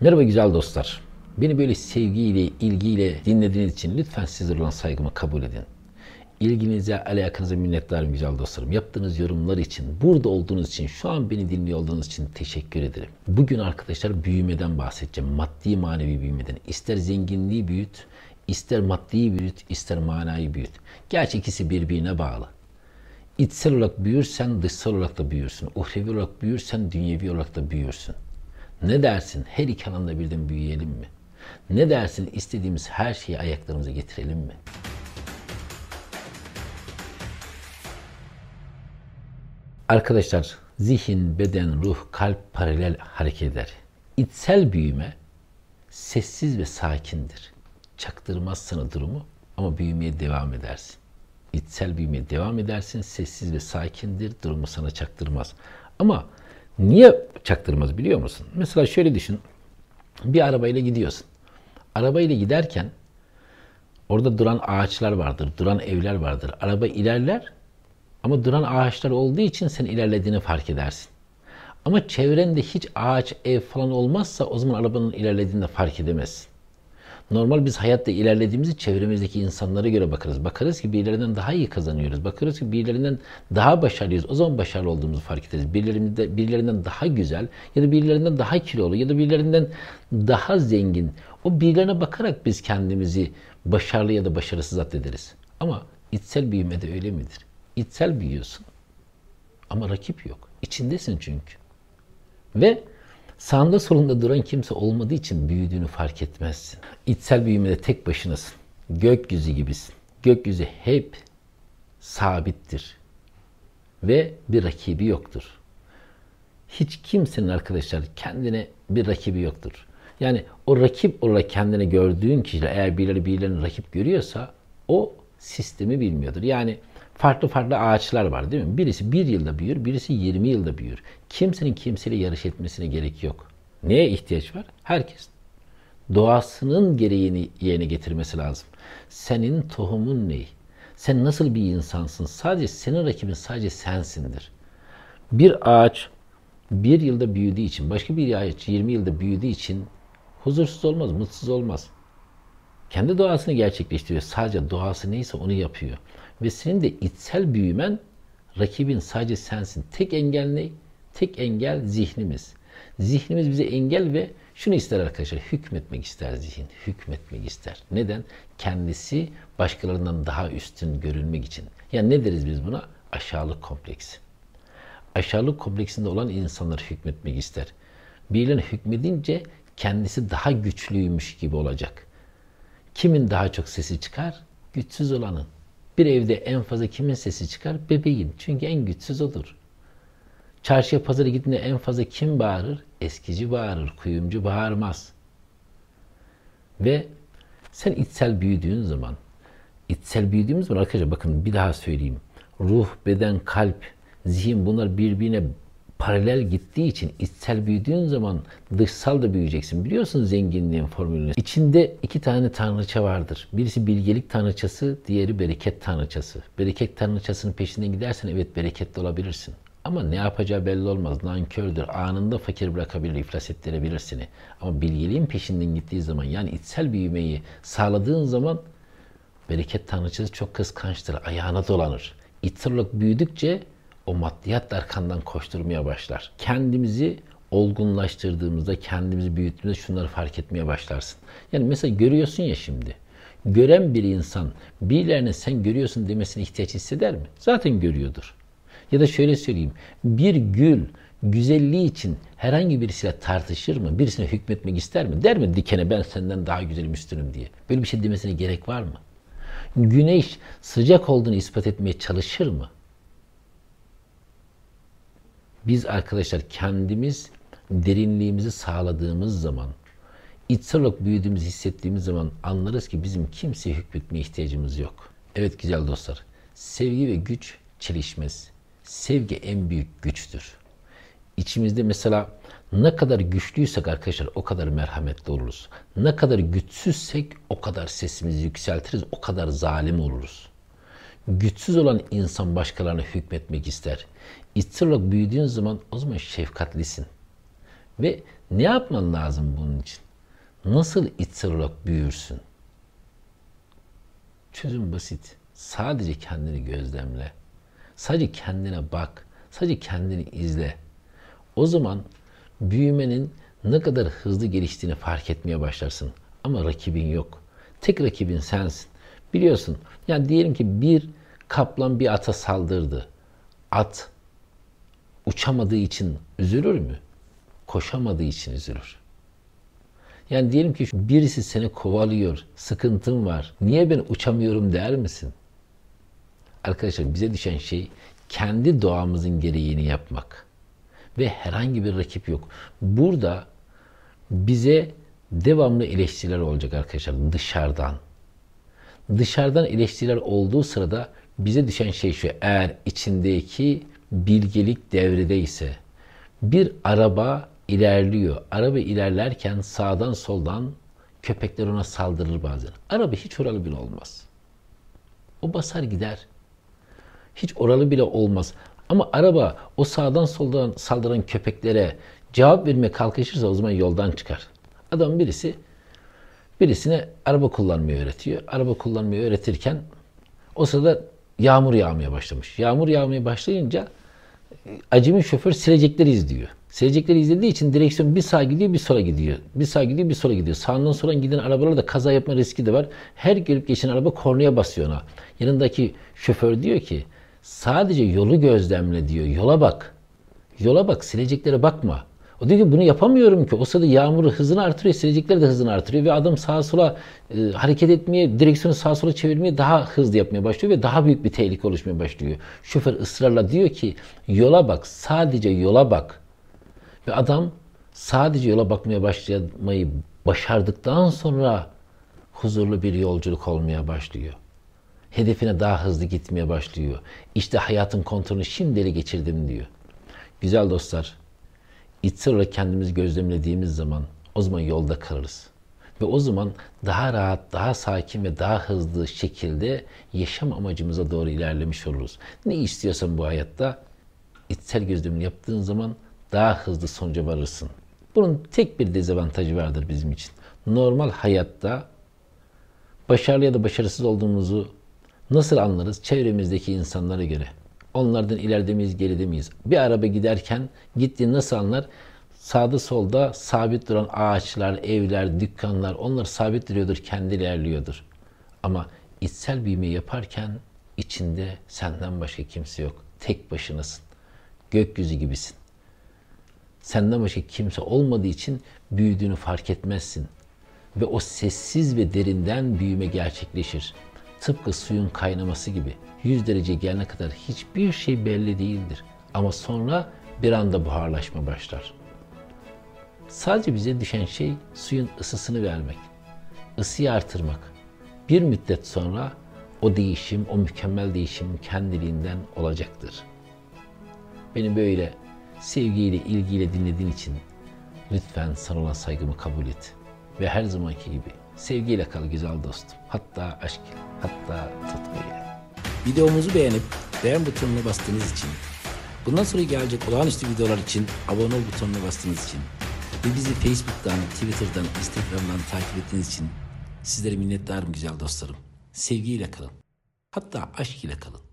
Merhaba güzel dostlar. Beni böyle sevgiyle, ilgiyle dinlediğiniz için lütfen sizlere olan saygımı kabul edin. İlginize, alakanıza minnettarım güzel dostlarım. Yaptığınız yorumlar için, burada olduğunuz için, şu an beni dinliyor olduğunuz için teşekkür ederim. Bugün arkadaşlar büyümeden bahsedeceğim. Maddi manevi büyümeden. İster zenginliği büyüt, ister maddi büyüt, ister manayı büyüt. Gerçi ikisi birbirine bağlı. İçsel olarak büyürsen dışsal olarak da büyürsün. Uhrevi olarak büyürsen dünyevi olarak da büyürsün. Ne dersin her iki alanda birden büyüyelim mi? Ne dersin istediğimiz her şeyi ayaklarımıza getirelim mi? Arkadaşlar zihin, beden, ruh, kalp paralel hareket eder. İçsel büyüme sessiz ve sakindir. Çaktırmaz sana durumu ama büyümeye devam edersin. İçsel büyümeye devam edersin. Sessiz ve sakindir. Durumu sana çaktırmaz. Ama niye çaktırmaz biliyor musun? Mesela şöyle düşün. Bir arabayla gidiyorsun. Arabayla giderken orada duran ağaçlar vardır, duran evler vardır. Araba ilerler ama duran ağaçlar olduğu için sen ilerlediğini fark edersin. Ama çevrende hiç ağaç, ev falan olmazsa o zaman arabanın ilerlediğini de fark edemezsin. Normal biz hayatta ilerlediğimizi çevremizdeki insanlara göre bakarız. Bakarız ki birilerinden daha iyi kazanıyoruz. Bakarız ki birilerinden daha başarılıyız. O zaman başarılı olduğumuzu fark ederiz. Birilerinde, birilerinden daha güzel ya da birilerinden daha kilolu ya da birilerinden daha zengin. O birilerine bakarak biz kendimizi başarılı ya da başarısız addederiz. Ama içsel büyümede öyle midir? İçsel büyüyorsun ama rakip yok. İçindesin çünkü. Ve Sağında solunda duran kimse olmadığı için büyüdüğünü fark etmezsin. İçsel büyümede tek başınasın. Gökyüzü gibisin. Gökyüzü hep sabittir. Ve bir rakibi yoktur. Hiç kimsenin arkadaşlar kendine bir rakibi yoktur. Yani o rakip olarak kendine gördüğün kişiler eğer birileri birilerini rakip görüyorsa o sistemi bilmiyordur. Yani farklı farklı ağaçlar var değil mi? Birisi bir yılda büyür, birisi 20 yılda büyür. Kimsenin kimseyle yarış etmesine gerek yok. Neye ihtiyaç var? Herkes. Doğasının gereğini yerine getirmesi lazım. Senin tohumun ne? Sen nasıl bir insansın? Sadece senin rakibin sadece sensindir. Bir ağaç bir yılda büyüdüğü için, başka bir ağaç 20 yılda büyüdüğü için huzursuz olmaz, mutsuz olmaz. Kendi doğasını gerçekleştiriyor. Sadece doğası neyse onu yapıyor. Ve senin de içsel büyümen rakibin sadece sensin. Tek engel ne? Tek engel zihnimiz. Zihnimiz bize engel ve şunu ister arkadaşlar. Hükmetmek ister zihin. Hükmetmek ister. Neden? Kendisi başkalarından daha üstün görülmek için. Yani ne deriz biz buna? Aşağılık kompleksi. Aşağılık kompleksinde olan insanlar hükmetmek ister. Birilerine hükmedince kendisi daha güçlüymüş gibi olacak. Kimin daha çok sesi çıkar? Güçsüz olanın. Bir evde en fazla kimin sesi çıkar? Bebeğin. Çünkü en güçsüz odur. Çarşıya pazara gittiğinde en fazla kim bağırır? Eskici bağırır, kuyumcu bağırmaz. Ve sen içsel büyüdüğün zaman, içsel büyüdüğümüz zaman arkadaşlar bakın bir daha söyleyeyim. Ruh, beden, kalp, zihin bunlar birbirine paralel gittiği için içsel büyüdüğün zaman dışsal da büyüyeceksin. Biliyorsun zenginliğin formülünü. İçinde iki tane tanrıça vardır. Birisi bilgelik tanrıçası, diğeri bereket tanrıçası. Bereket tanrıçasının peşinden gidersen evet bereketli olabilirsin. Ama ne yapacağı belli olmaz. Nankördür. Anında fakir bırakabilir, iflas ettirebilir seni. Ama bilgeliğin peşinden gittiği zaman yani içsel büyümeyi sağladığın zaman bereket tanrıçası çok kıskançtır. Ayağına dolanır. İçsel olarak büyüdükçe o maddiyat arkandan koşturmaya başlar. Kendimizi olgunlaştırdığımızda, kendimizi büyüttüğümüzde şunları fark etmeye başlarsın. Yani mesela görüyorsun ya şimdi. Gören bir insan birilerine sen görüyorsun demesine ihtiyaç hisseder mi? Zaten görüyordur. Ya da şöyle söyleyeyim. Bir gül güzelliği için herhangi birisiyle tartışır mı? Birisine hükmetmek ister mi? Der mi dikene ben senden daha güzelim üstünüm diye? Böyle bir şey demesine gerek var mı? Güneş sıcak olduğunu ispat etmeye çalışır mı? Biz arkadaşlar kendimiz derinliğimizi sağladığımız zaman, içsel olarak büyüdüğümüzü hissettiğimiz zaman anlarız ki bizim kimseye hükmetmeye ihtiyacımız yok. Evet güzel dostlar, sevgi ve güç çelişmez. Sevgi en büyük güçtür. İçimizde mesela ne kadar güçlüysek arkadaşlar o kadar merhametli oluruz. Ne kadar güçsüzsek o kadar sesimizi yükseltiriz, o kadar zalim oluruz. Güçsüz olan insan başkalarına hükmetmek ister. İçsel olarak büyüdüğün zaman o zaman şefkatlisin. Ve Ne yapman lazım bunun için? Nasıl içsel olarak büyürsün? Çözüm basit. Sadece kendini gözlemle. Sadece kendine bak. Sadece kendini izle. O zaman büyümenin ne kadar hızlı geliştiğini fark etmeye başlarsın. Ama rakibin yok. Tek rakibin sensin. Biliyorsun. Yani diyelim ki bir kaplan bir ata saldırdı. At uçamadığı için üzülür mü? Koşamadığı için üzülür. Yani diyelim ki birisi seni kovalıyor, sıkıntın var. Niye ben uçamıyorum der misin? Arkadaşlar bize düşen şey kendi doğamızın gereğini yapmak. Ve herhangi bir rakip yok. Burada bize devamlı eleştiriler olacak arkadaşlar dışarıdan. Dışarıdan eleştiriler olduğu sırada bize düşen şey şu. Eğer içindeki bilgelik devrede ise bir araba ilerliyor. Araba ilerlerken sağdan soldan köpekler ona saldırır bazen. Araba hiç oralı bile olmaz. O basar gider. Hiç oralı bile olmaz. Ama araba o sağdan soldan saldıran köpeklere cevap vermeye kalkışırsa o zaman yoldan çıkar. Adam birisi birisine araba kullanmayı öğretiyor. Araba kullanmayı öğretirken o sırada yağmur yağmaya başlamış. Yağmur yağmaya başlayınca acemi şoför silecekleri izliyor. Silecekleri izlediği için direksiyon bir sağa gidiyor bir sola gidiyor. Bir sağa gidiyor bir sola gidiyor. Sağından soldan giden arabalar da kaza yapma riski de var. Her gelip geçen araba kornaya basıyor ona. Yanındaki şoför diyor ki sadece yolu gözlemle diyor. Yola bak. Yola bak sileceklere bakma. O diyor ki bunu yapamıyorum ki. O sırada yağmuru hızını artırıyor, silecekler de hızını artırıyor ve adam sağa sola e, hareket etmeye, direksiyonu sağa sola çevirmeye daha hızlı yapmaya başlıyor ve daha büyük bir tehlike oluşmaya başlıyor. Şoför ısrarla diyor ki yola bak, sadece yola bak. Ve adam sadece yola bakmaya başlamayı başardıktan sonra huzurlu bir yolculuk olmaya başlıyor. Hedefine daha hızlı gitmeye başlıyor. İşte hayatın kontrolünü şimdi ele geçirdim diyor. Güzel dostlar, içsel olarak kendimizi gözlemlediğimiz zaman o zaman yolda kalırız. Ve o zaman daha rahat, daha sakin ve daha hızlı şekilde yaşam amacımıza doğru ilerlemiş oluruz. Ne istiyorsan bu hayatta içsel gözlemini yaptığın zaman daha hızlı sonuca varırsın. Bunun tek bir dezavantajı vardır bizim için. Normal hayatta başarılı ya da başarısız olduğumuzu nasıl anlarız? Çevremizdeki insanlara göre. Onlardan ileride miyiz, geride miyiz? Bir araba giderken gittiğini nasıl anlar? Sağda solda sabit duran ağaçlar, evler, dükkanlar onlar sabit duruyordur, kendi ilerliyordur. Ama içsel büyüme yaparken içinde senden başka kimse yok. Tek başınasın. Gökyüzü gibisin. Senden başka kimse olmadığı için büyüdüğünü fark etmezsin. Ve o sessiz ve derinden büyüme gerçekleşir. Tıpkı suyun kaynaması gibi. 100 derece gelene kadar hiçbir şey belli değildir. Ama sonra bir anda buharlaşma başlar. Sadece bize düşen şey suyun ısısını vermek. Isıyı artırmak. Bir müddet sonra o değişim, o mükemmel değişim kendiliğinden olacaktır. Beni böyle sevgiyle, ilgiyle dinlediğin için lütfen sana olan saygımı kabul et. Ve her zamanki gibi sevgiyle kal güzel dostum. Hatta aşk ile, hatta tutkuyla. Videomuzu beğenip beğen butonuna bastığınız için, bundan sonra gelecek olağanüstü videolar için abone ol butonuna bastığınız için ve bizi Facebook'tan, Twitter'dan, Instagram'dan takip ettiğiniz için sizlere minnettarım güzel dostlarım. Sevgiyle kalın. Hatta aşk ile kalın.